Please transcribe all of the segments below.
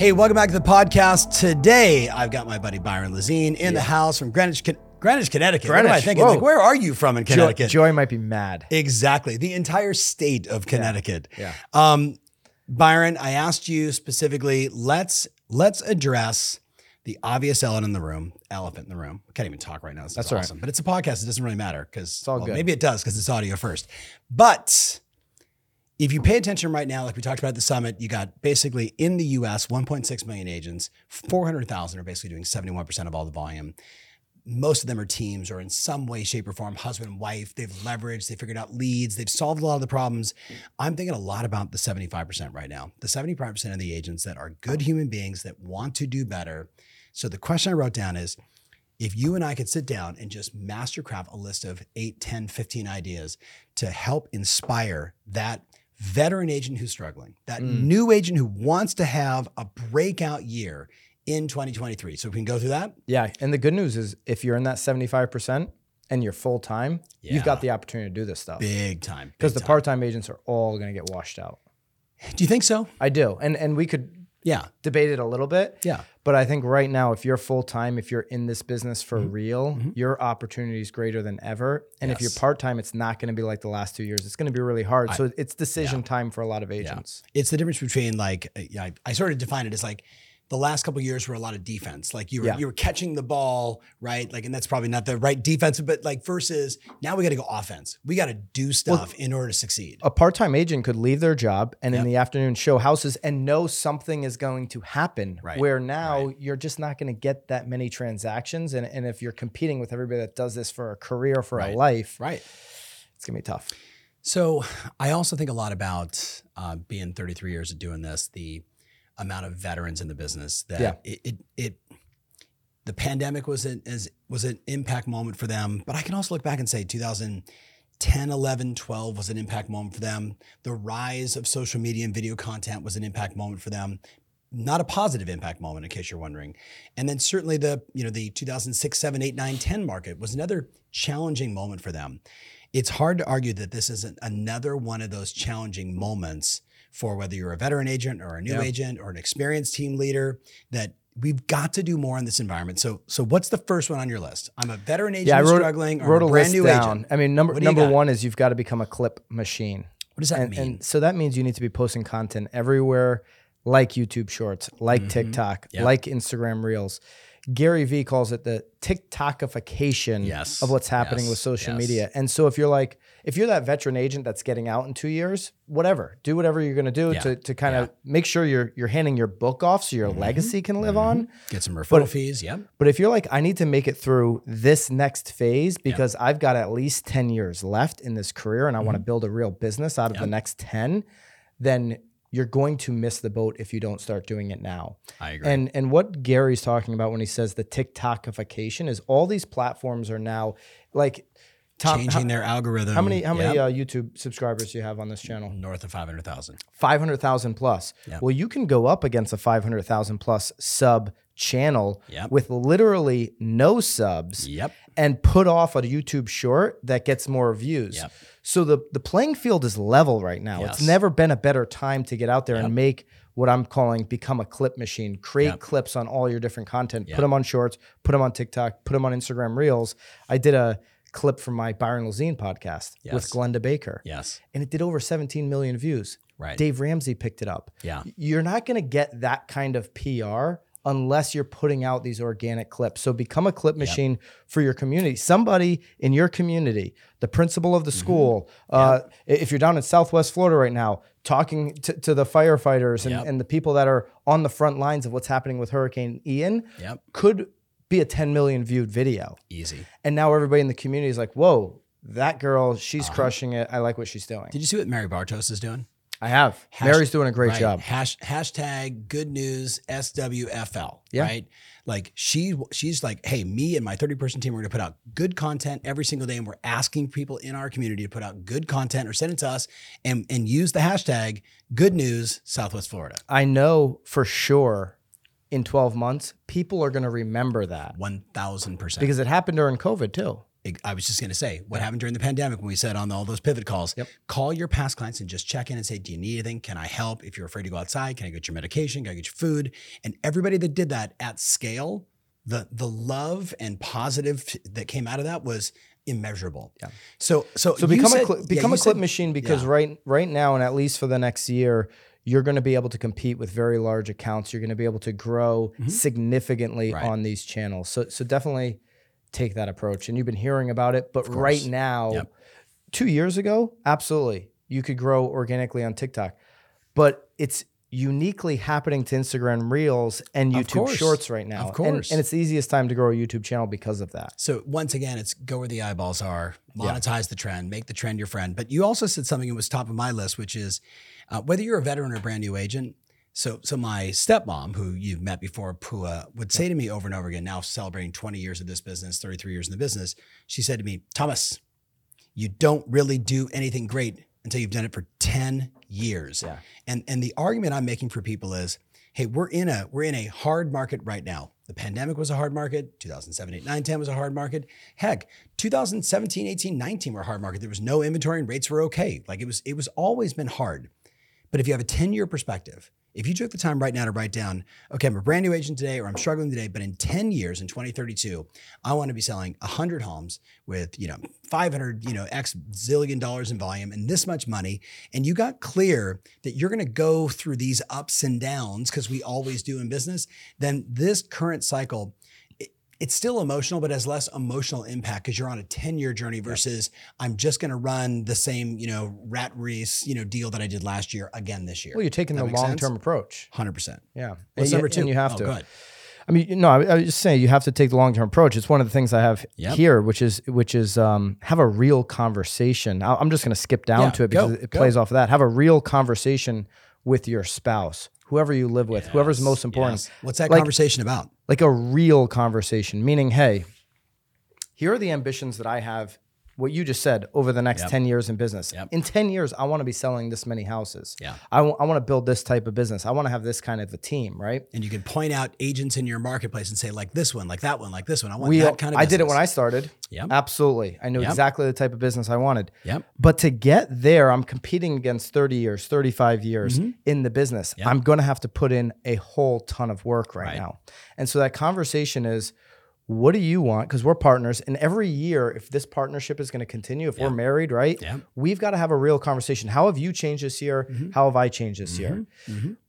Hey, welcome back to the podcast. Today, I've got my buddy Byron Lazine in the house from Greenwich, Greenwich, Connecticut. What am I Greenwich, thinking? whoa. Like, where are you from in Connecticut? Joy might be mad. Exactly. The entire state of Connecticut. yeah. Um, Byron, I asked you specifically, let's let's address the obvious elephant in the room, elephant in the room. I can't even talk right now. This That's all right. awesome. But it's a podcast. It doesn't really matter because all good. maybe it does because it's audio first. But if you pay attention right now, like we talked about at the summit, you got basically in the US, 1.6 million agents, 400,000 are basically doing 71% of all the volume. Most of them are teams or in some way, shape, or form, husband and wife. They've leveraged, they figured out leads, they've solved a lot of the problems. I'm thinking a lot about the 75% right now. The 75% of the agents that are good human beings that want to do better. So the question I wrote down is if you and I could sit down and just mastercraft a list of 8, 10, 15 ideas to help inspire that veteran agent who's struggling, that mm. new agent who wants to have a breakout year in 2023. So we can go through that. Yeah. And the good news is if you're in that 75% and you're full time, Yeah. you've got the opportunity to do this stuff. Big time. Because the part time agents are all going to get washed out. Do you think so? I do. And and we could Yeah. debate it a little bit. Yeah. But I think right now, if you're full time, if you're in this business for Mm-hmm. real, your opportunity is greater than ever. And if you're part time, it's not going to be like the last two years. It's going to be really hard. so it's decision time for a lot of agents. It's the difference between like yeah, I, I sort of define it as like the last couple of years were a lot of defense. Like you were Yeah. you were catching the ball, right? Like, and that's probably not the right defensive, but like versus now we got to go offense. We got to do stuff in order to succeed. a part-time agent could leave their job and Yep. in the afternoon show houses and know something is going to happen Right, where now you're just not going to get that many transactions and, and if you're competing with everybody that does this for a career for Right. a life Right. it's going to be tough So I also think a lot about uh, being 33 years of doing this, the amount of veterans in the business that Yeah. it, it, it the pandemic was an is, was an impact moment for them. But I can also look back and say 2010, 11, 12 was an impact moment for them. The rise of social media and video content was an impact moment for them. Not a positive impact moment, in case you're wondering. And then certainly the, you know, the 2006, 7, 8, 9, 10 market was another challenging moment for them. It's hard to argue that this isn't another one of those challenging moments for whether you're a veteran agent or a new Yeah. agent or an experienced team leader that we've got to do more in this environment. So so what's the first one on your list? I'm a veteran agent yeah i wrote, struggling or wrote a brand list new down agent. i mean number What do you number one is you've got to become a clip machine What does that and, mean? and so that means you need to be posting content everywhere like youtube shorts like Mm-hmm. tiktok Yep. like instagram reels gary vee calls it the tiktokification Yes. of what's happening Yes. with social Yes. media and so if you're like if you're that veteran agent that's getting out in two years whatever do whatever you're going to do Yeah. to, to kind of make sure you're you're handing your book off so your Mm-hmm. legacy can live on Get some referral fees. yeah. but if you're like, I need to make it through this next phase because I've got at least 10 years left in this career and I want to build a real business out of the next 10, then you're going to miss the boat if you don't start doing it now. I agree. And and what Gary's talking about when he says the TikTokification is all these platforms are now like Tom, Changing how, their algorithm. how many how many Yep. uh, YouTube subscribers do you have on this channel? north of 500,000. 500,000 plus. Well, you can go up against a 500,000 plus sub channel Yep. with literally no subs Yep. and put off a YouTube short that gets more views. Yep. So the the playing field is level right now. It's never been a better time to get out there Yep. and make what I'm calling become a clip machine. Create Yep. clips on all your different content. Yep. Put them on shorts, put them on TikTok, put them on Instagram Reels. I did a clip from my Byron Lazine podcast Yes. with Glenda Baker Yes. and it did over 17 million views. Right. Dave Ramsey picked it up. Yeah. You're not going to get that kind of PR unless you're putting out these organic clips. So become a clip machine for your community. Somebody in your community, the principal of the Mm-hmm. school, uh, if you're down in Southwest Florida right now, talking to, to the firefighters and, Yep. and the people that are on the front lines of what's happening with Hurricane Ian, Yep. could be a 10 million viewed video. Easy. And now everybody in the community is like, whoa, that girl, she's Uh-huh. crushing it. I like what she's doing. Did you see what Mary Bartos is doing? I have. Hash- Mary's doing a great right, job. Hash, hashtag good news SWFL. Yeah. Right. Like she she's like, hey, me and my 30 person team, we're gonna put out good content every single day. And we're asking people in our community to put out good content or send it to us and, and use the hashtag good news Southwest Florida. I know for sure in 12 months, people are going to remember that One thousand percent. because it happened during COVID too. I was just going to say what happened during the pandemic when we said on all those pivot calls. Yep. Call your past clients and just check in and say, "Do you need anything? Can I help? If you're afraid to go outside, can I get your medication? Can I get your food?" And everybody that did that at scale, the the love and positive that came out of that was immeasurable. Yeah. So so So become said- a yeah, become you a clip said- machine because yeah. right right now and at least for the next year, you're going to be able to compete with very large accounts. You're going to be able to grow significantly Mm-hmm. Right. on these channels. So so definitely take that approach. And you've been hearing about it, but right now, Yep. two years ago, absolutely, you could grow organically on TikTok, but it's uniquely happening to Instagram Reels and YouTube. Shorts right now. Of And- course. and it's the easiest time to grow a YouTube channel because of that. So once again, it's go where the eyeballs are, monetize the trend, make the trend your friend. But you also said something that was top of my list, which is uh, whether you're a veteran or a brand new agent. So, so my stepmom, who you've met before, Pua, would say to me over and over again, now celebrating 20 years of this business, 33 years in the business, she said to me, Thomas, you don't really do anything great until you've done it for 10 years. Yeah. And and the argument I'm making for people is, hey, we're in a we're in a hard market right now. The pandemic was a hard market. 2007, 8, 9, 10 was a hard market. Heck, 2017, 18, 19 were a hard market. There was no inventory and rates were okay. Like it was it was always been hard. But if you have a 10-year perspective, if you took the time right now to write down, okay, I'm a brand new agent today or I'm struggling today, but in 10 years, in 2032, I want to be selling 100 homes with, you know, 500, you know, X zillion dollars in volume and this much money. And you got clear that you're going to go through these ups and downs because we always do in business, then this current cycle, it's still emotional, but has less emotional impact because you're on a 10 year journey versus I'm just going to run the same, you know, rat race, you know, deal that I did last year again this year. Well, you're taking That the long term approach. 100%. Yeah. What's number two? You have Oh, to. I mean, no, I, I was just saying you have to take the long term approach. It's one of the things I have Yep. here, which is which is um, have a real conversation. I- I'm just going to skip down Yeah, to it because go, it go. plays off of that. Have a real conversation with your spouse, whoever you live with, whoever's most important. yes. What's that Like- conversation about? Like a real conversation, meaning, hey, here are the ambitions that I have. What you just said over the next Yep. 10 years in business. Yep. In 10 years, I want to be selling this many houses. Yeah. I want to build this type of business. I want to have this kind of a team, right? And you can point out agents in your marketplace and say, like this one, like that one, like this one. I want we that kind of I did it when I started. Yep. Absolutely. I knew Yep. exactly the type of business I wanted. Yep. But to get there, I'm competing against 30 years, 35 years Mm-hmm. in the business. I'm going to have to put in a whole ton of work right, Right. now. And so that conversation is what do you want? Because we're partners. And every year, if this partnership is going to continue, if we're married, right? Yep. We've got to have a real conversation. How have you changed this year? Mm-hmm. How have I changed this year?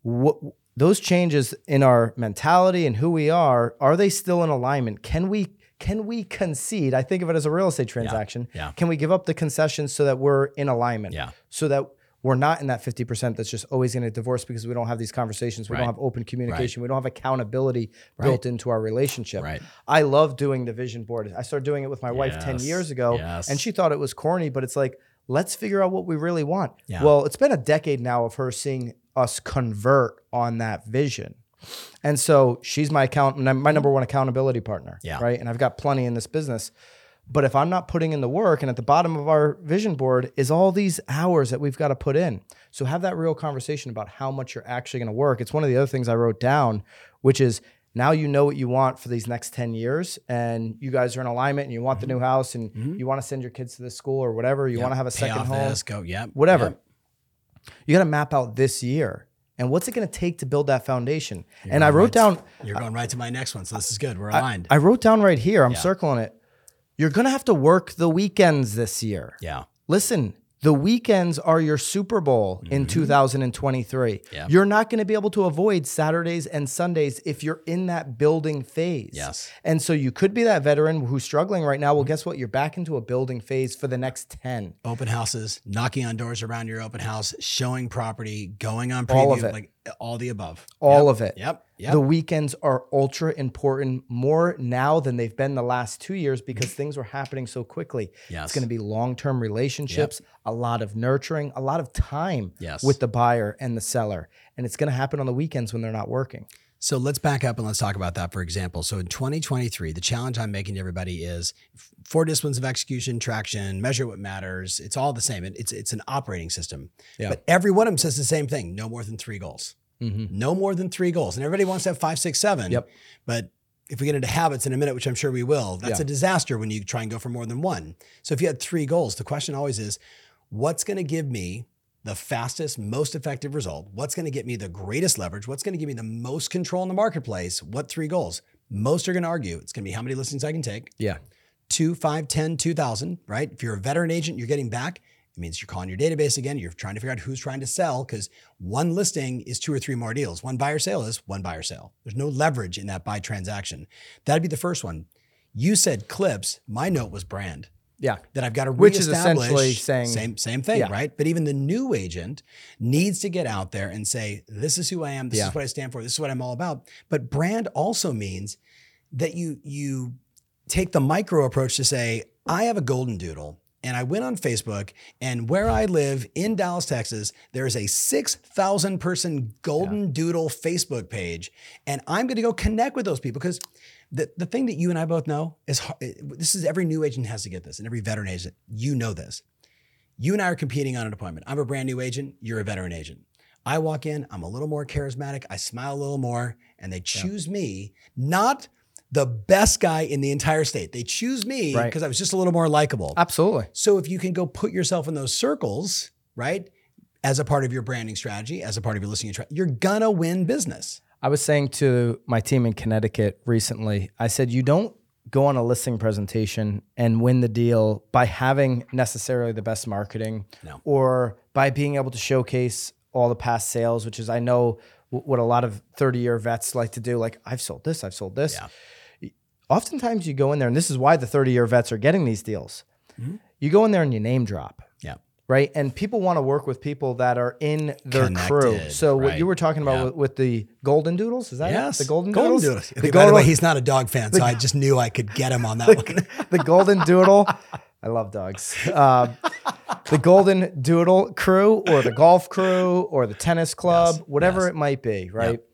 What, those changes in our mentality and who we are, are they still in alignment? Can we can we concede? I think of it as a real estate transaction. yeah. Can we give up the concessions so that we're in alignment? Yeah. So that we're not in that 50% that's just always going to divorce because we don't have these conversations. We Right. don't have open communication. We don't have accountability built into our relationship. Right. I love doing the vision board. I started doing it with my wife 10 years ago Yes. and she thought it was corny, but it's like, let's figure out what we really want. Yeah. Well, it's been a decade now of her seeing us convert on that vision. And so she's my account, my number one accountability partner. Yeah. Right. And I've got plenty in this business. But if I'm not putting in the work, and at the bottom of our vision board is all these hours that we've got to put in. So have that real conversation about how much you're actually going to work. It's one of the other things I wrote down, which is now you know what you want for these next 10 years, and you guys are in alignment and you want the mm-hmm. new house and mm-hmm. you want to send your kids to this school or whatever. You want to have a Pay second home this, go, yep. whatever. Yep. You got to map out this year. And what's it going to take to build that foundation? and I wrote right- down You're going right to my next one. So this is good. We're aligned. I wrote down right here, I'm circling it. You're going to have to work the weekends this year. yeah. Listen, the weekends are your Super Bowl in 2023. Mm-hmm. Yeah. You're not going to be able to avoid Saturdays and Sundays if you're in that building phase. Yes. And so you could be that veteran who's struggling right now. Well, guess what? You're back into a building phase for the next 10. Open houses, knocking on doors around your open house, showing property, going on preview. All of it. Like all the above. All Yep. of it. Yep. Yep. The weekends are ultra important more now than they've been the last two years because things were happening so quickly. Yes. It's going to be long term relationships, a lot of nurturing, a lot of time Yes. with the buyer and the seller. And it's going to happen on the weekends when they're not working. So let's back up and let's talk about that, for example. So in 2023, the challenge I'm making to everybody is four disciplines of execution, traction, measure what matters. It's all the same. It- It's, it's an operating system. Yeah. But every one of them says the same thing no more than three goals. Mm-hmm. No more than three goals. And everybody wants to have five, six, seven. Yep. But if we get into habits in a minute, which I'm sure we will, that's Yeah. a disaster when you try and go for more than one. So if you had three goals, the question always is what's going to give me the fastest, most effective result? What's going to get me the greatest leverage? What's going to give me the most control in the marketplace? What three goals? Most are going to argue it's going to be how many listings I can take, Yeah. two, five, 10, 2,000, right? If you're a veteran agent, you're getting back. It means you're calling your database again. You're trying to figure out who's trying to sell because one listing is two or three more deals. One buyer sale is one buyer sale. There's no leverage in that buy transaction. That'd be the first one. You said clips. My note was brand Yeah. that I've got to Which is reestablish. essentially saying- same same thing, Yeah. right? But even the new agent needs to get out there and say, "This is who I am. This Yeah. is what I stand for. This is what I'm all about." But brand also means that you you take the micro approach to say, "I have a golden doodle." And I went on Facebook, and where I live in Dallas, Texas, there is a 6,000 person Golden Doodle Facebook page. And I'm going to go connect with those people because the, the thing that you and I both know is this is every new agent has to get this, and every veteran agent, you know this. You and I are competing on an appointment. I'm a brand new agent, you're a veteran agent. I walk in, I'm a little more charismatic, I smile a little more, and they choose me, not the best guy in the entire state. They choose me Right. because I was just a little more likable. Absolutely. So if you can go put yourself in those circles, right, as a part of your branding strategy, as a part of your listening, strategy, you're gonna win business. I was saying to my team in Connecticut recently, I said, you don't go on a listing presentation and win the deal by having necessarily the best marketing No. or by being able to showcase all the past sales, which is, I know, what a lot of 30 year vets like to do. Like, I've sold this, I've sold this. Yeah. Oftentimes you go in there, and this is why the 30 year vets are getting these deals. Mm-hmm. You go in there and you name drop. Right? And people want to work with people that are in their crew. Connected, So what you were talking about Yeah. with, with the golden doodles is that it? Yes. the golden, golden doodles? doodle. The By the way, he's not a dog fan, so I just knew I could get him on that one. the golden doodle. I love dogs. Uh, the golden doodle crew, or the golf crew, or the tennis club, Yes, whatever yes. it might be, right? Yep.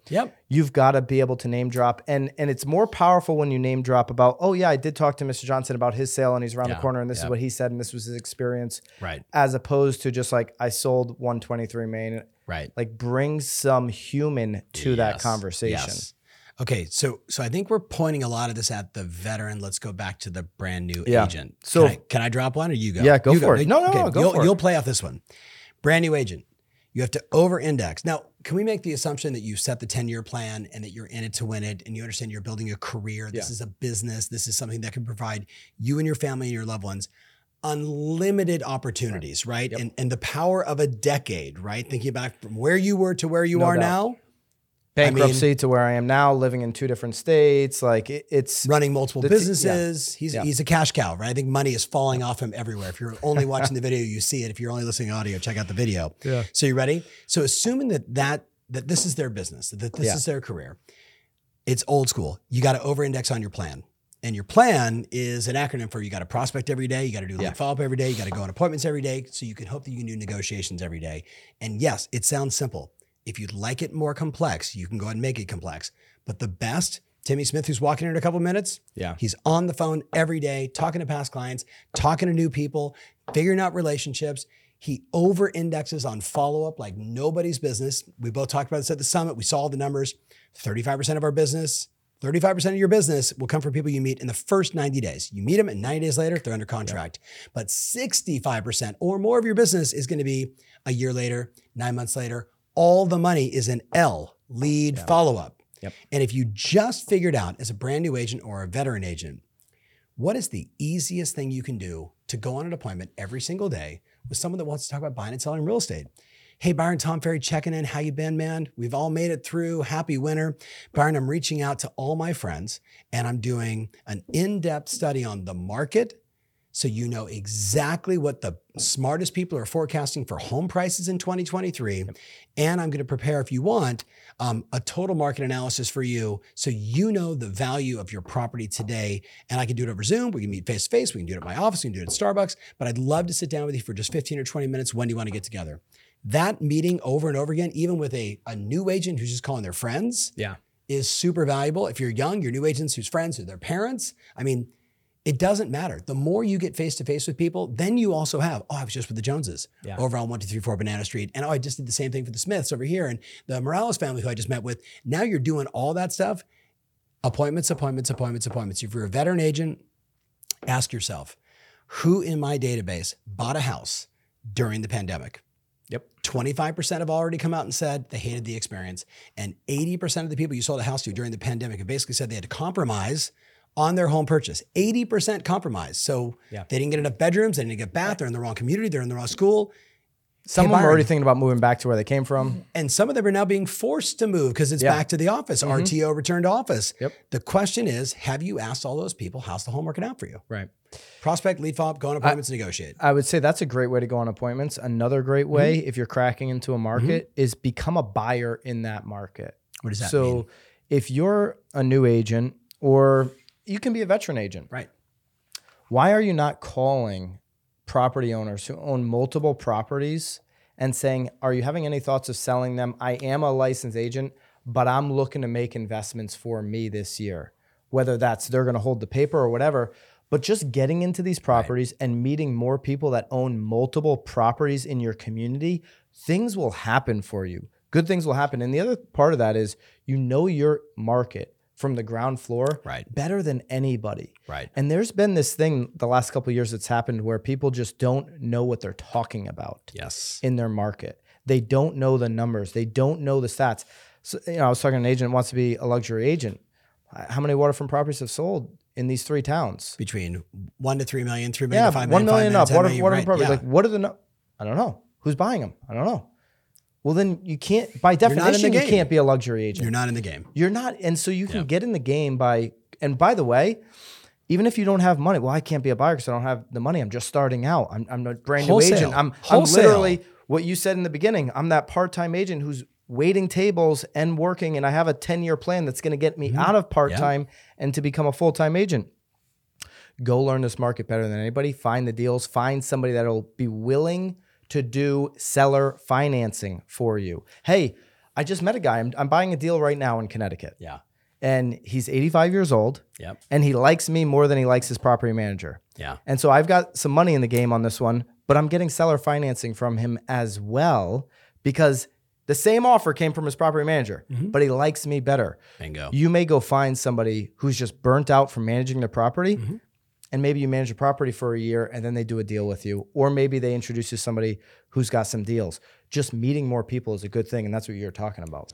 You've got to be able to name drop, and and it's more powerful when you name drop about. Oh yeah, I did talk to Mr. Johnson about his sale, and he's around Yeah, the corner, and this yeah. is what he said, and this was his experience. Right. As opposed to just like I sold 123 main. Right. like bring some human to that conversation. yes. Okay, so so I think we're pointing a lot of this at the veteran. Let's go back to the brand new Yeah. agent. So- can I, can I drop one or you go? Yeah, go You for it. No, no, no, go you'll, for it. You'll play off this one. Brand new agent. You have to over-index. Now, can we make the assumption that you set the 10-year plan and that you're in it to win it and you understand you're building a career? This Yeah. is a business. This is something that can provide you and your family and your loved ones unlimited opportunities, right? And and the power of a decade, right? Thinking back from where you were to where you No are doubt. now. Bankruptcy to where I am now, living in two different states. Like it, it's running multiple businesses. He's Yeah. he's a cash cow, right? I think money is falling off him everywhere. If you're only watching the video, you see it. If you're only listening to audio, check out the video. Yeah. So you ready? So assuming that that that this is their business, that this Yeah. is their career, it's old school. You got to over-index on your plan. And your plan is an acronym for you got to prospect every day, you got to do Yeah. follow up every day, you got to go on appointments every day, so you can hope that you can do negotiations every day. And yes, it sounds simple. If you'd like it more complex, you can go ahead and make it complex. But the best, Timmy Smith, who's walking in in a couple minutes, Yeah. he's on the phone every day, talking to past clients, talking to new people, figuring out relationships. He over indexes on follow up like nobody's business. We both talked about this at the summit. We saw the numbers 35% of our business, 35% of your business will come from people you meet in the first 90 days. You meet them, and 90 days later, they're under contract. But 65% or more of your business is going to be a year later, nine months later. All the money is in L, lead follow up. Yep. And if you just figured out as a brand new agent or a veteran agent, what is the easiest thing you can do to go on an appointment every single day with someone that wants to talk about buying and selling real estate? Hey, Byron, Tom Ferry checking in. How you been, man? We've all made it through. Happy winter. Byron, I'm reaching out to all my friends and I'm doing an in-depth study on the market, so you know exactly what the smartest people are forecasting for home prices in 2023. And I'm going to prepare, if you want, um, a total market analysis for you so you know the value of your property today. And I can do it over Zoom. We can meet face to face. We can do it at my office. We can do it at Starbucks. But I'd love to sit down with you for just 15 or 20 minutes. When do you want to get together? That meeting over and over again, even with a, a new agent who's just calling their friends, Yeah. is super valuable. If you're young, your new agents whose friends, who their parents, I mean, it doesn't matter. The more you get face to face with people, then you also have, oh, I was just with the Joneses Yeah. over on 1234 Banana Street. And oh, I just did the same thing for the Smiths over here and the Morales family who I just met with. Now you're doing all that stuff. Appointments, appointments, appointments, appointments. If you're a veteran agent, ask yourself, who in my database bought a house during the pandemic? Yep. 25% have already come out and said they hated the experience. And 80% of the people you sold a house to during the pandemic have basically said they had to compromise on their home purchase. 80% compromise. So Yeah. they didn't get enough bedrooms, they didn't get a bath, they're in the wrong community, they're in the wrong school. Some of them are already thinking about moving back to where they came from. Mm-hmm. And some of them are now being forced to move because it's Yeah. back to the office. Mm-hmm. RTO return to office. Yep. The question is, have you asked all those people how's the home working out for you? Right. Prospect, lead up, go on appointments, negotiate. I would say that's a great way to go on appointments. Another great way, mm-hmm. if you're cracking into a market, is become a buyer in that market. What does that so mean? if you're a new agent or you can be a veteran agent, Right. why are you not calling property owners who own multiple properties and saying, Are you having any thoughts of selling them? I am a licensed agent, but I'm looking to make investments for me this year. Whether that's they're going to hold the paper or whatever, but just getting into these properties and meeting more people that own multiple properties in your community, things will happen for you. Good things will happen. And the other part of that is you know your market from the ground floor Right. better than anybody. Right. And there's been this thing the last couple of years that's happened where people just don't know what they're talking about Yes. in their market. They don't know the numbers. They don't know the stats. So, you know, I was talking to an agent who wants to be a luxury agent. How many waterfront properties have sold in these three towns? Between one to three million, three million Yeah, to five one million, million up. Water, million, 10 waterfront million, properties. right, Like, what are the? No- I don't know. Who's buying them? I don't know. Well, then you can't. By not in the definition, you can't be a luxury agent. You're not in the game. You're not, and so you can Yeah. get in the game by. And by the way, even if you don't have money, well, I can't be a buyer because I don't have the money. I'm just starting out. I'm, I'm a brand new agent. I'm, I'm literally what you said in the beginning. I'm that part time agent who's waiting tables and working, and I have a 10 year plan that's going to get Mm-hmm. me out of part time and to become a full time agent. Go learn this market better than anybody. Find the deals. Find somebody that'll be willing to do seller financing for you. Hey, I just met a guy. I'm, I'm buying a deal right now in Connecticut Yeah. and he's 85 years old Yep. and he likes me more than he likes his property manager. Yeah. And so I've got some money in the game on this one, but I'm getting seller financing from him as well because the same offer came from his property manager, but he likes me better. Bingo. You may go find somebody who's just burnt out from managing their property. Mm-hmm. And maybe you manage a property for a year and then they do a deal with you. Or maybe they introduce you to somebody who's got some deals. Just meeting more people is a good thing. And that's what you're talking about.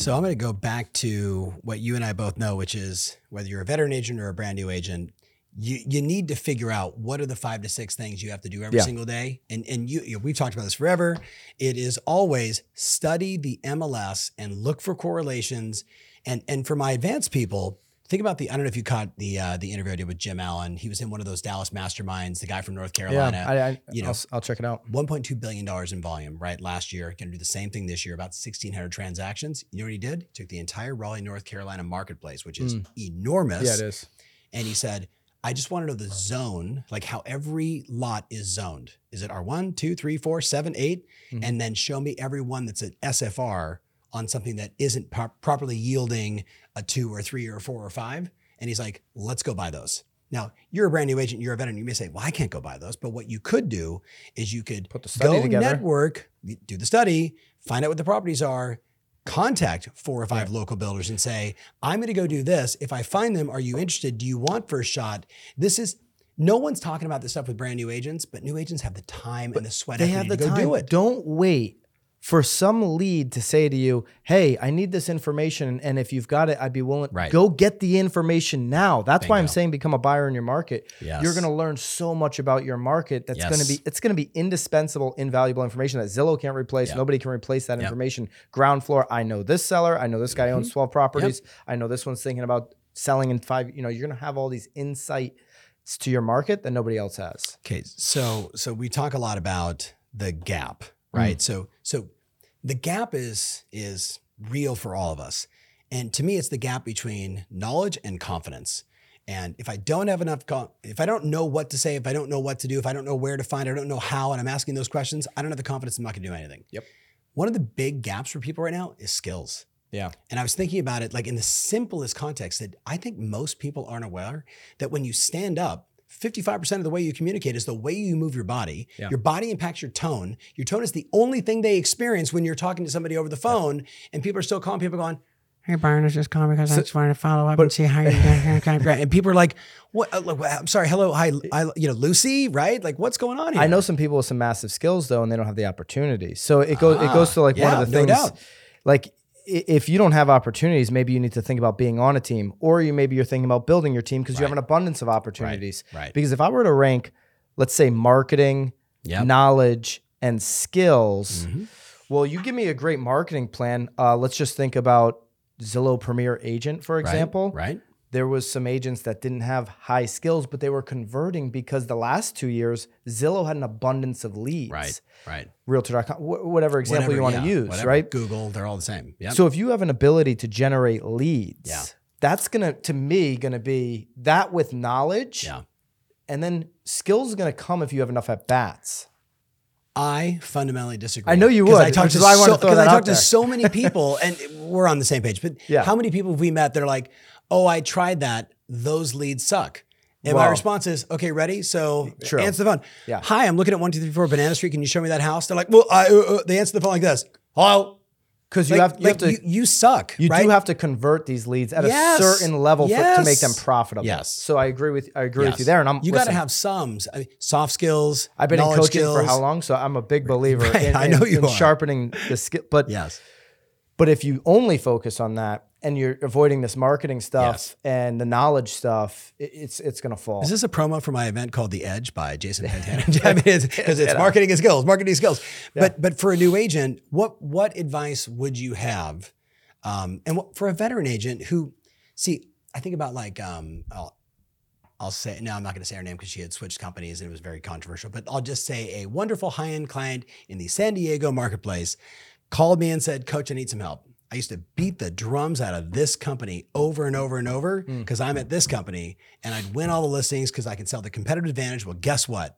So I'm going to go back to what you and I both know, which is whether you're a veteran agent or a brand new agent, you you need to figure out what are the five to six things you have to do every Yeah. single day. And and you, you know, we've talked about this forever. It is always study the MLS and look for correlations. And and for my advanced people, think about the I don't know if you caught the uh, the interview I did with Jim Allen. He was in one of those Dallas masterminds, the guy from North Carolina. Yeah, I, I, you know, I'll, I'll check it out. $1.2 billion in volume, right? Last year. Going to do the same thing this year, about 1,600 transactions. You know what he did? He took the entire Raleigh, North Carolina marketplace, which is enormous. Yeah, it is. And he said, I just want to know the zone, like how every lot is zoned. Is it R1, 2, 3, 4, 7, 8? Mhm. And then show me every one that's an SFR on something that isn't pro- properly yielding a 2 or 3 or 4 or 5. And he's like, let's go buy those. Now, you're a brand new agent, you're a veteran. You may say, well, I can't go buy those. But what you could do is you could Put the study go together. network, do the study, find out what the properties are, contact four or five local builders and say, I'm going to go do this. If I find them, are you interested? Do you want first shot? This is no one's talking about this stuff with brand new agents, but new agents have the time and the sweat they have the to go time. do it. Don't wait for some lead to say to you, "Hey, I need this information, and if you've got it, I'd be willing." Right. Go get the information now. That's why I'm saying become a buyer in your market. Yes. You're going to learn so much about your market. That's going to be it's going to be indispensable, invaluable information that Zillow can't replace. Yep. Nobody can replace that Yep. information. Ground floor. I know this seller. I know this guy owns mm-hmm. 12 properties. I know this one's thinking about selling in five. You know, you're going to have all these insights to your market that nobody else has. Okay, so so we talk a lot about the gap, Mm. right? So so the gap is is real for all of us. And to me it's the gap between knowledge and confidence. And if I don't have enough if I don't know what to say, if I don't know what to do, if I don't know where to find, I don't know how and I'm asking those questions, I don't have the confidence I'm not going to do anything. Yep. One of the big gaps for people right now is skills. Yeah. And I was thinking about it like in the simplest context that I think most people aren't aware that when you stand up, 55% of the way you communicate is the way you move your body. Yeah. Your body impacts your tone. Your tone is the only thing they experience when you're talking to somebody over the phone and people are still calling people going, Hey, Byron, I was just calling because I just wanted to follow up and see how you're doing. and people are like, "What? Uh, I'm sorry. Hello, hi, I, you know, Lucy, right? Like, what's going on here?" I know some people with some massive skills though, and they don't have the opportunity. So it goes it goes to like one of the no things. doubt. Like i- if you don't have opportunities, maybe you need to think about being on a team, or you maybe you're thinking about building your team because you have an abundance of opportunities. right. Because if I were to rank, let's say marketing, Yep. knowledge, and skills. Mhm. Well, you give me a great marketing plan. Uh, let's just think about Zillow Premier Agent, for Right, example right? There was some agents that didn't have high skills, but they were converting because the last two years Zillow had an abundance of leads. Right, right. Realtor.com, wh- whatever example Whatever, you want to yeah, use, whatever. right? Google, they're all the same. Yeah. So if you have an ability to generate leads, Yeah. that's gonna to me gonna be that with knowledge, yeah. and then skills is gonna come if you have enough at bats. I fundamentally disagree. I know you would, I talked to is why I wanted so, to I talk to so many people, and we're on the same page. But Yeah. how many people have we met that are like, "Oh, I tried that. Those leads suck." And my response is, "Okay, ready? So True. answer the phone. Yeah. Hi, I'm looking at one two three four Banana Street. Can you show me that house?" They're like, "Well, I." Uh, uh, they answer the phone like this. Hello. Because you Like, have, you like, have to you, you suck. You right? do have to convert these leads at Yes. a certain level for, to make them profitable. Yes. So I agree with I agree Yes. with you there. And I'm you got to have some I mean, soft skills. I've been in coaching for how long? So I'm a big believer Right, in, I in- know you in are. sharpening the skill. But Yes. but if you only focus on that and you're avoiding this marketing stuff Yes. and the knowledge stuff, it, it's it's gonna fall. Is this a promo for my event called The Edge by Jason Pantana? I mean, because it's, marketing and skills, marketing skills. But but for a new agent, what what advice would you have? Um, and what, for a veteran agent who, see, I think about like um, I'll, I'll say no, I'm not going to say her name because she had switched companies and it was very controversial. But I'll just say a wonderful high end client in the San Diego marketplace called me and said, "Coach, I need some help." I used to beat the drums out of this company over and over and over hmm. because I'm at this company and I'd win all the listings because I can sell the competitive advantage. Well, guess what?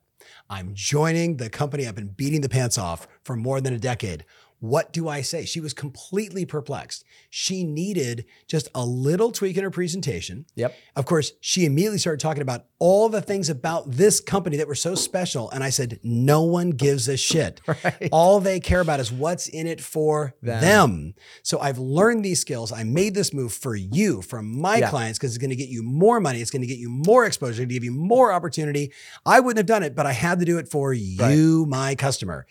I'm joining the company I've been beating the pants off for more than a decade. What do I say? She was completely perplexed. She needed just a little tweak in her presentation. Yep. Of course, she immediately started talking about all the things about this company that were so special. And I said, no one gives a shit. Right. All they care about is what's in it for Them. them. So I've learned these skills. I made this move for you, for my Yeah. clients, because it's going to get you more money. It's going to get you more exposure, to give you more opportunity. I wouldn't have done it, but I had to do it for you, my customer.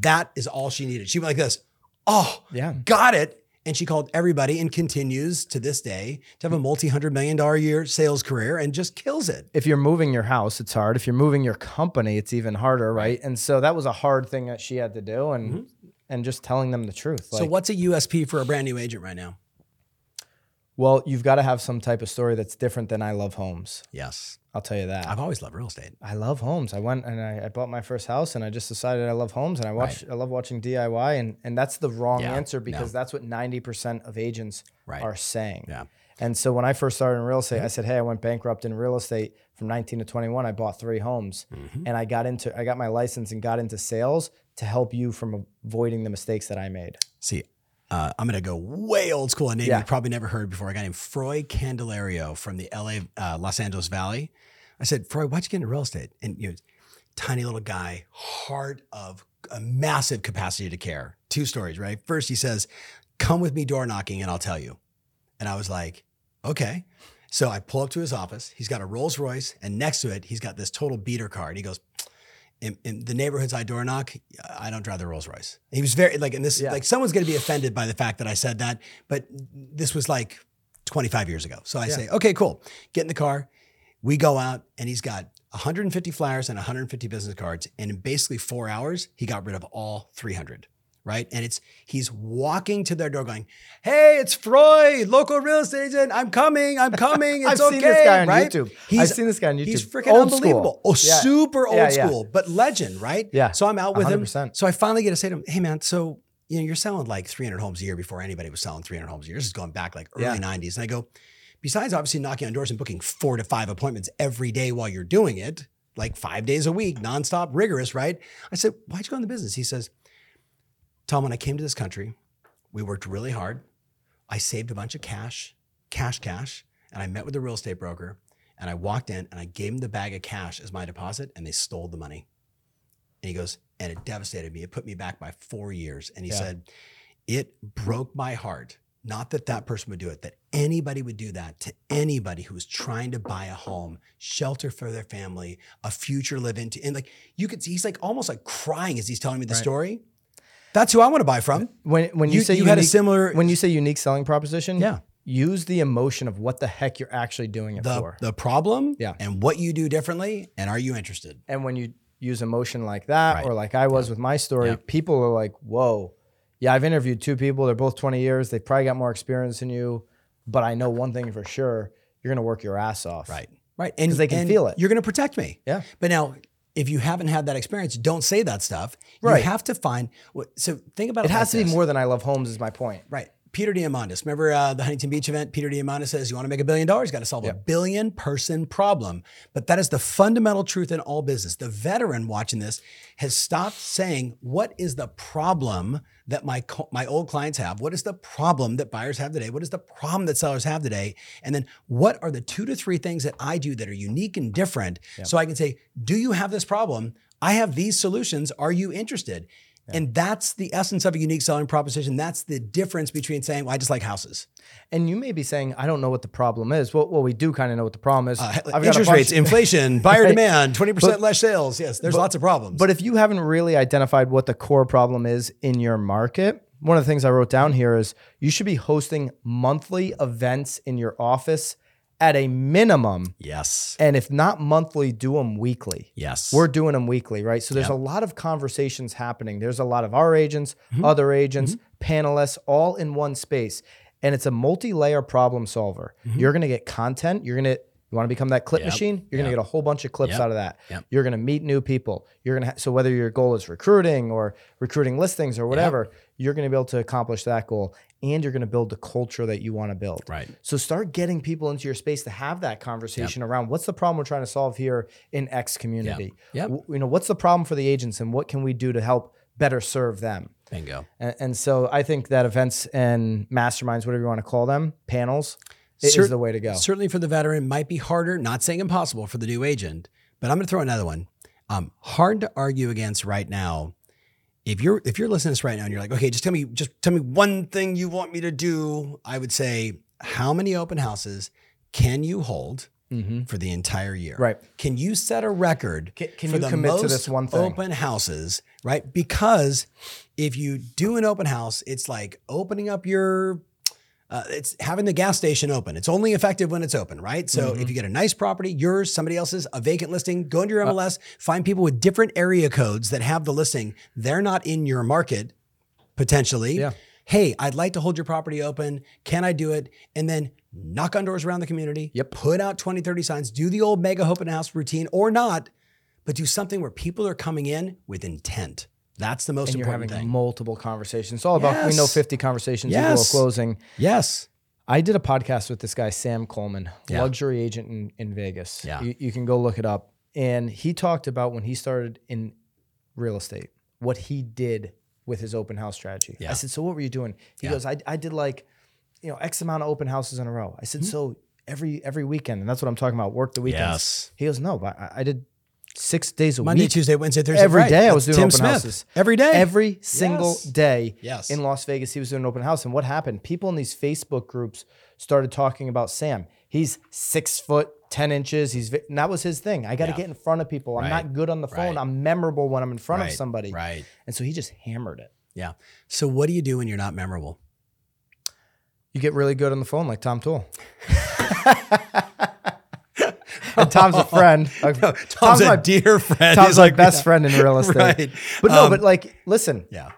That is all she needed. She went like this. Oh, Yeah. got it. And she called everybody and continues to this day to have a multi hundred million dollar year sales career and just kills it. If you're moving your house, it's hard. If you're moving your company, it's even harder, right? And so that was a hard thing that she had to do, and mm-hmm. and just telling them the truth. so, Like, what's a USP for a brand new agent right now? Well, you've got to have some type of story that's different than I love homes. Yes. I'll tell you that. I've always loved real estate. I love homes. I went and I, I bought my first house, and I just decided I love homes, and I watch. I love watching DIY, and and that's the wrong Yeah, answer because that's what ninety percent of agents Right. are saying. Yeah. And so when I first started in real estate, I said, "Hey, I went bankrupt in real estate from 19 to 21. I bought three homes, Mm-hmm. and I got into. I got my license and got into sales to help you from avoiding the mistakes that I made. See, uh, I'm going to go way old school. A name Yeah. you probably never heard before. A guy named Froy Candelario from the LA, uh, Los Angeles Valley. I said, Froy, why'd you get into real estate? And you know, tiny little guy, heart of a massive capacity to care. Two stories, right? First, he says, "Come with me door knocking, and I'll tell you." And I was like, "Okay." So I pull up to his office. He's got a Rolls Royce, and next to it, he's got this total beater car. And he goes, in, in the neighborhoods I door knock, I don't drive the Rolls Royce. He was very like, and this Yeah. like someone's going to be offended by the fact that I said that, but this was like 25 years ago. So I say, okay, cool. Get in the car. We go out, and he's got 150 flyers and 150 business cards, and in basically four hours, he got rid of all 300. Right. And it's he's walking to their door going, Hey, it's Froy, local real estate agent. I'm coming. I'm coming. It's I've okay. seen this guy on right? YouTube. He's, I've seen this guy on YouTube. He's freaking Old school. unbelievable. Oh, Yeah. super old Yeah, yeah. school, but legend, right? Yeah. So I'm out with him. 100%. So I finally get to say to him, Hey man, so you know, you're selling like 300 homes a year before anybody was selling 300 homes a year. This is going back like early Yeah. 90s. And I go, besides obviously knocking on doors and booking four to five appointments every day while you're doing it, like five days a week, nonstop, rigorous, right? I said, Why'd you go in the business? He says, Tom, when I came to this country, we worked really hard. I saved a bunch of cash, cash, cash, and I met with a real estate broker. And I walked in and I gave him the bag of cash as my deposit, and they stole the money. And he goes, and it devastated me. It put me back by four years. And he Yeah. said, it broke my heart. Not that that person would do it, that anybody would do that to anybody who was trying to buy a home, shelter for their family, a future live into. And like you could see, he's like almost like crying as he's telling me the Right. story. That's who I want to buy from. When when you, You- say you had a unique- similar- when you say unique selling proposition, Yeah. use the emotion of what the heck you're actually doing it The, for. the problem Yeah. and what you do differently. And are you interested? And when you use emotion like that, Right. or like I was with my story, Yeah. people are like, whoa. Yeah, I've interviewed two people. They're both 20 years. They've probably got more experience than you. But I know one thing for sure you're going to work your ass off. Right. Right. And they can and feel it. You're going to protect me. Yeah. But now, if you haven't had that experience, don't say that stuff. Right. You have to find. what- So think about it. It has to like be this. more than I love homes. is my point. Right. Peter Diamandis. Remember uh, the Huntington Beach event? Peter Diamandis says, You want to make a billion dollars? You got to solve a billion person problem. But that is the fundamental truth in all business. The veteran watching this has stopped saying, What is the problem that my, co- my old clients have? What is the problem that buyers have today? What is the problem that sellers have today? And then what are the two to three things that I do that are unique and different? So I can say, Do you have this problem? I have these solutions. Are you interested? And that's the essence of a unique selling proposition. That's the difference between saying, well, I just like houses. And you may be saying, I don't know what the problem is. Well, well we do kind of know what the problem is. Uh, interest rates, inflation, buyer Right. demand, 20% But- less sales. Yes, there's lots of problems. But if you haven't really identified what the core problem is in your market, one of the things I wrote down here is you should be hosting monthly events in your office at a minimum. yes, And if not monthly, do them weekly. yes. We're doing them weekly, right? So there's Yep. a lot of conversations happening. There's a lot of our agents, Mm-hmm. other agents, panelists, all in one space. And it's a multi-layer problem solver. You're gonna get content. You're gonna you want to become that clip Mm-hmm. Yep. machine. You're gonna get a whole bunch of clips Yep. out of that. Yep. You're gonna meet new people. You're gonna ha- so whether your goal is recruiting or recruiting listings or whatever, you're gonna be able to accomplish that goal, and you're gonna build the culture that you want to build. right. So start getting people into your space to have that conversation around what's the problem we're trying to solve here in X community. Yep. W- You know, what's the problem for the agents and what can we do to help better serve them? Bingo. And, and so I think that events and masterminds, whatever you want to call them, panels, i- Cer- is the way to go. Certainly for the veteran, might be harder, not saying impossible for the new agent, but I'm going to throw another one. Um, hard to argue against right now. If you're if you're listening to this right now and you're like, okay, just tell me just tell me one thing you want me to do, I would say, how many open houses can you hold Mhm. for the entire year? Right. Can you set a record Can- can for you the commit to this one thing? open houses, right? Because if you do an open house, it's like opening up your uh, it's having the gas station open. It's only effective when it's open, right? So Mm-hmm. if you get a nice property, yours, somebody else's, a vacant listing, go into Uh, your MLS, find people with different area codes that have the listing. They're not in your market potentially. Yeah. Hey, I'd like to hold your property open. Can I do it? And then knock on doors around the community. Yep. Put out 20, 30 signs. Do the old mega open house routine or not, but do something where people are coming in with intent. That's the most and you're important having thing. multiple conversations. It's all about, we know 50 conversations equal Yes. a closing. yes. I did a podcast with this guy, Sam Coleman, Yeah. luxury agent in, in Vegas. Yeah. You, you can go look it up. And he talked about when he started in real estate, what he did with his open house strategy. Yeah. I said, So what were you doing? He Yeah. goes, I, I did like, you know, X amount of open houses in a row. I said, hmm? So every every weekend, and that's what I'm talking about, work the weekends. Yes. He goes, No, but I, I did six days a Monday, week. Monday, Tuesday, Wednesday, Thursday. Every Friday. day I was doing Tim open Smith. houses. Every day. Every single Yes. day Yes. in Las Vegas, he was doing an open house. And what happened? People in these Facebook groups started talking about Sam. He's six foot, 10 inches. He's and that was his thing. I got to Yeah. get in front of people. I'm Right. not good on the phone. Right. I'm memorable when I'm in front Right. of somebody. Right. And so he just hammered it. Yeah. So what do you do when you're not memorable? You get really good on the phone like Tom Toale. and Tom's a friend. Tom's, Tom's, a my, dear friend. Tom's He's my like best friend in real estate. Right. But no, Um, but like, listen, Yeah.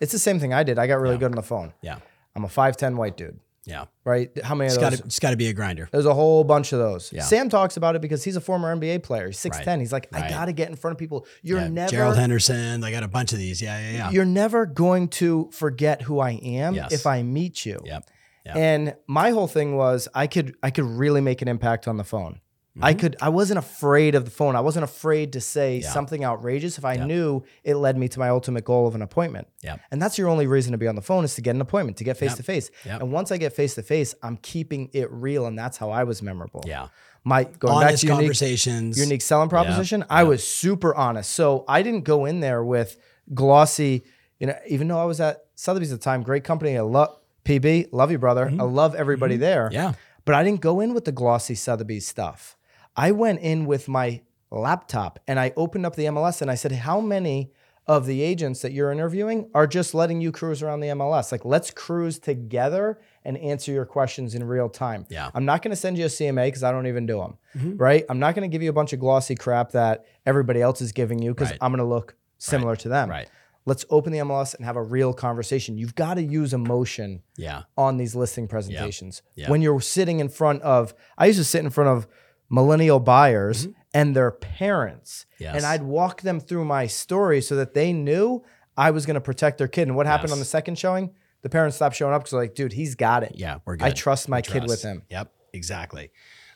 it's the same thing I did. I got really good on the phone. Yeah. I'm a 5'10 white dude, Yeah. right? How many It's of those? to it's got to be a grinder. There's a whole bunch of those. Yeah. Sam talks about it because he's a former NBA player. He's 6'10. He's like, I Right. got to get in front of people. You're Yeah. never Gerald Henderson. They got a bunch of these. Yeah. Yeah. Yeah. you're never going to forget who I am Yes. if I meet you. Yep. Yeah. And my whole thing was I could I could really make an impact on the phone. I Mm-hmm. could I wasn't afraid of the phone. I wasn't afraid to say Yeah. something outrageous if I Yeah. knew it led me to my ultimate goal of an appointment. Yep. And that's your only reason to be on the phone is to get an appointment, to get face to face. Yep. And once I get face to face, I'm keeping it real and that's how I was memorable. Yeah. My going back Honest to unique conversations. your unique selling proposition, I was super honest. So I didn't go in there with glossy, you know, even though I was at Sotheby's at the time, great company. I love PB, love you, brother. I love everybody there. Mm-hmm. Yeah. But I didn't go in with the glossy Sotheby's stuff. I went in with my laptop and I opened up the MLS and I said, How many of the agents that you're interviewing are just letting you cruise around the MLS? Like, let's cruise together and answer your questions in real time. Yeah. I'm not going to send you a CMA because I don't even do them, mm-hmm. right? I'm not going to give you a bunch of glossy crap that everybody else is giving you because Right. I'm going to look similar to them. Right. Let's open the MLS and have a real conversation. You've got to use emotion Yeah. on these listing presentations. Yeah. When you're sitting in front of, I used to sit in front of millennial buyers and their parents, Mm-hmm. Yes. and I'd walk them through my story so that they knew I was going to protect their kid. And what happened Yes. on the second showing? The parents stopped showing up because like, dude, he's got it. Yeah. We're good. I trust my We kid with him. Yep. Exactly.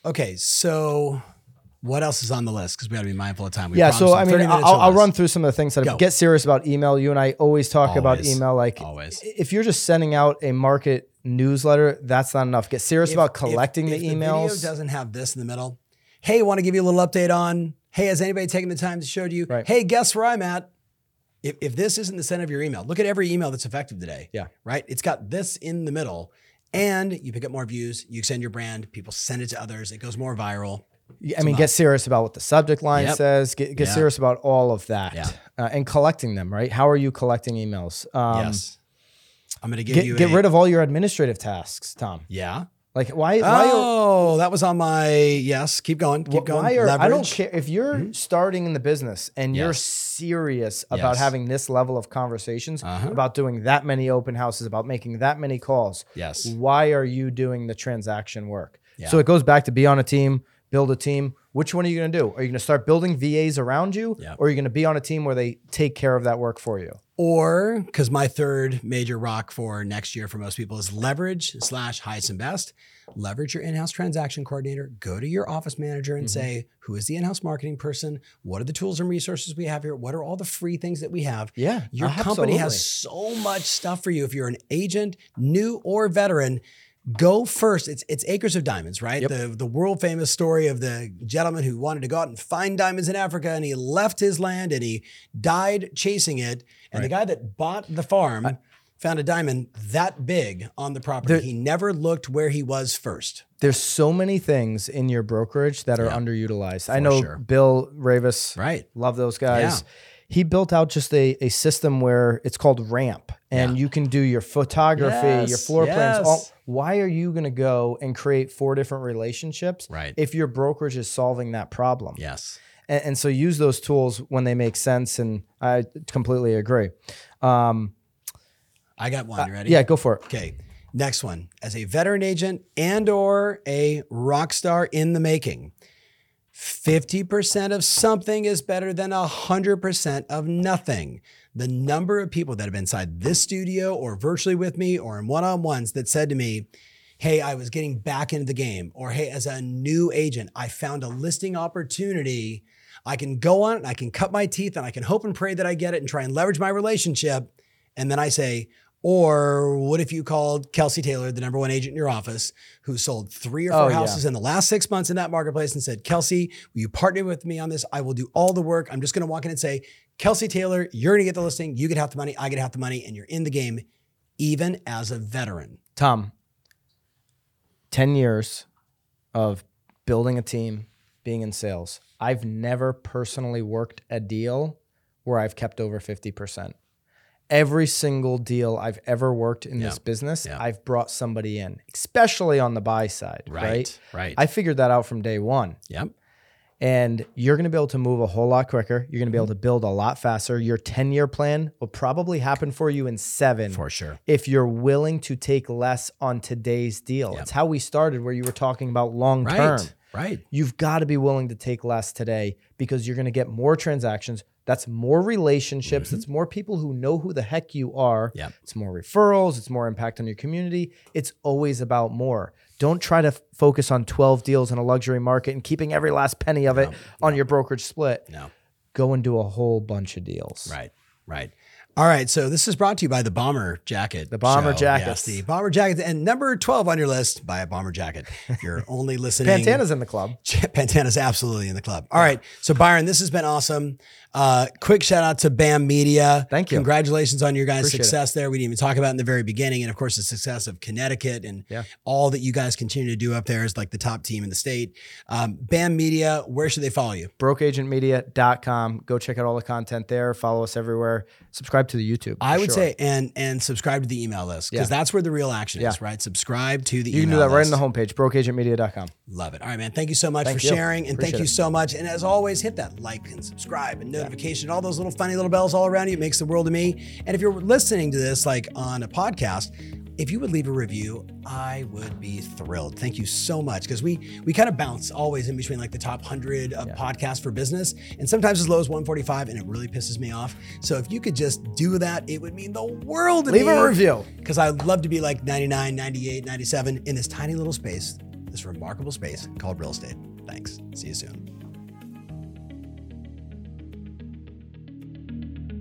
Okay. So what else is on the list? Because we got to be mindful of time. We yeah, so I mean, I'll, I'll run through some of the things that get serious about email. You and I always talk about email. Like, Always. if you're just sending out a market newsletter, that's not enough. Get serious If- about if- collecting if the video emails. doesn't have this in the middle. Hey, want to give you a little update on? Hey, has anybody taken the time to show you? Right. Hey, guess where I'm at? If, if this isn't the center of your email, look at every email that's effective today. Yeah. Right. It's got this in the middle, and you pick up more views. You extend your brand. People send it to others. It goes more viral. I mean, get serious about what the subject line Yep. says. Get, get Yeah. serious about all of that, Yeah. uh, and collecting them. Right? How are you collecting emails? Um, yes. I'm going to give you Get, get a- rid of all your administrative tasks, Tom. Yeah. Like why? why are, Oh, that was on my yes. Keep going. Keep going. why are I don't Mm-hmm. care if you're starting in the business and you're Yes. serious about Yes. having this level of conversations Uh-huh. about doing that many open houses, about making that many calls. Yes. Why are you doing the transaction work? Yeah. So it goes back to be on a team, build a team. Which one are you going to do? Are you going to start building VAs around you, Yeah. or are you going to be on a team where they take care of that work for you? Or because my third major rock for next year for most people is leverage slash highest and best. Leverage your in-house transaction coordinator. Go to your office manager and mm-hmm. say, who is the in-house marketing person? What are the tools and resources we have here? What are all the free things that we have? Yeah, Your company has so much stuff for you. If you're an agent, new or veteran, go first. It's it's acres of diamonds, right? The the world famous story of the gentleman who wanted to go out and find diamonds in Africa and he left his land and he died chasing it. And the guy that bought the farm found a diamond that big on the property. he never looked where he was first. There's so many things in your brokerage that are underutilized. I know sure. Bill Raveis, Right. love those guys. Yeah. He built out just a, a system where it's called Ramp, and you can do your photography, your Yes, floor plans. All, why are you going to go and create four different relationships Right. if your brokerage is solving that problem? Yes. And, and so use those tools when they make sense. And I completely agree. Um, I got one. You ready? yeah, go for it. Okay. Next one. As a veteran agent and or a rock star in the making, 50% of something is better than 100% of nothing. The number of people that have been inside this studio or virtually with me or in one-on-ones that said to me, "Hey, I was getting back into the game," or "Hey, as a new agent, I found a listing opportunity. I can go on it and I can cut my teeth and I can hope and pray that I get it and try and leverage my relationship." And then I say, Or what if you called Kelsey Taylor, the number one agent in your office, who sold three or four Oh, yeah. houses in the last six months in that marketplace and said, Kelsey, will you partner with me on this? I will do all the work. I'm just going to walk in and say, Kelsey Taylor, you're going to get the listing. You get half the money. I get half the money. And you're in the game, even as a veteran. Tom, 10 years of building a team, being in sales. I've never personally worked a deal where I've kept over 50%. Every single deal I've ever worked in this business, Yeah. I've brought somebody in, especially on the buy side, right? Right. I figured that out from day one. yep. And you're going to be able to move a whole lot quicker. You're going to be mm-hmm. able to build a lot faster. Your 10 year plan will probably happen for you in seven For sure. if you're willing to take less on today's deal. Yep. It's how we started, where you were talking about long term. Right. Right. You've got to be willing to take less today because you're going to get more transactions. That's more relationships. That's more people who know who the heck you are. Mm-hmm. Yep. It's more referrals. It's more impact on your community. It's always about more. Don't try to f- focus on 12 deals in a luxury market and keeping every last penny of it on your brokerage split. No. Go and do a whole bunch of deals. Right, right. All right, so this is brought to you by the Bomber Jacket. The Bomber Jacket. Yes, the Bomber Jacket. And number 12 on your list, buy a Bomber Jacket. You're only listening. Pantana's in the club. Pantana's absolutely in the club. All right. So Byron, this has been awesome. Uh, quick shout out to BAM Media. Thank you. Congratulations on your guys' Appreciate it. success there. We didn't even talk about in the very beginning. And of course, the success of Connecticut and Yeah. all that you guys continue to do up there is like the top team in the state. Um, BAM Media, where should they follow you? brokeagentmedia.com. Go check out all the content there. Follow us everywhere. Subscribe to the YouTube. I would sure. say and and subscribe to the email list because Yeah. that's where the real action is, right? Subscribe to the you can do that right list. on the homepage, brokeagentmedia.com. Love it. All right, man. Thank you so much Thank for you. sharing and Appreciate thank you it. so much. And as always, hit that like and subscribe and notification, all those little funny little bells all around you. It makes the world to me. And if you're listening to this like on a podcast, if you would leave a review, I would be thrilled. Thank you so much because we we kind of bounce always in between like the top 100 of podcasts for business and sometimes as low as 145 and it really pisses me off. So if you could just do that, it would mean the world to Leave me Leave a review. because I'd love to be like 99, 98, 97 in this tiny little space, this remarkable space called real estate. Thanks. See you soon.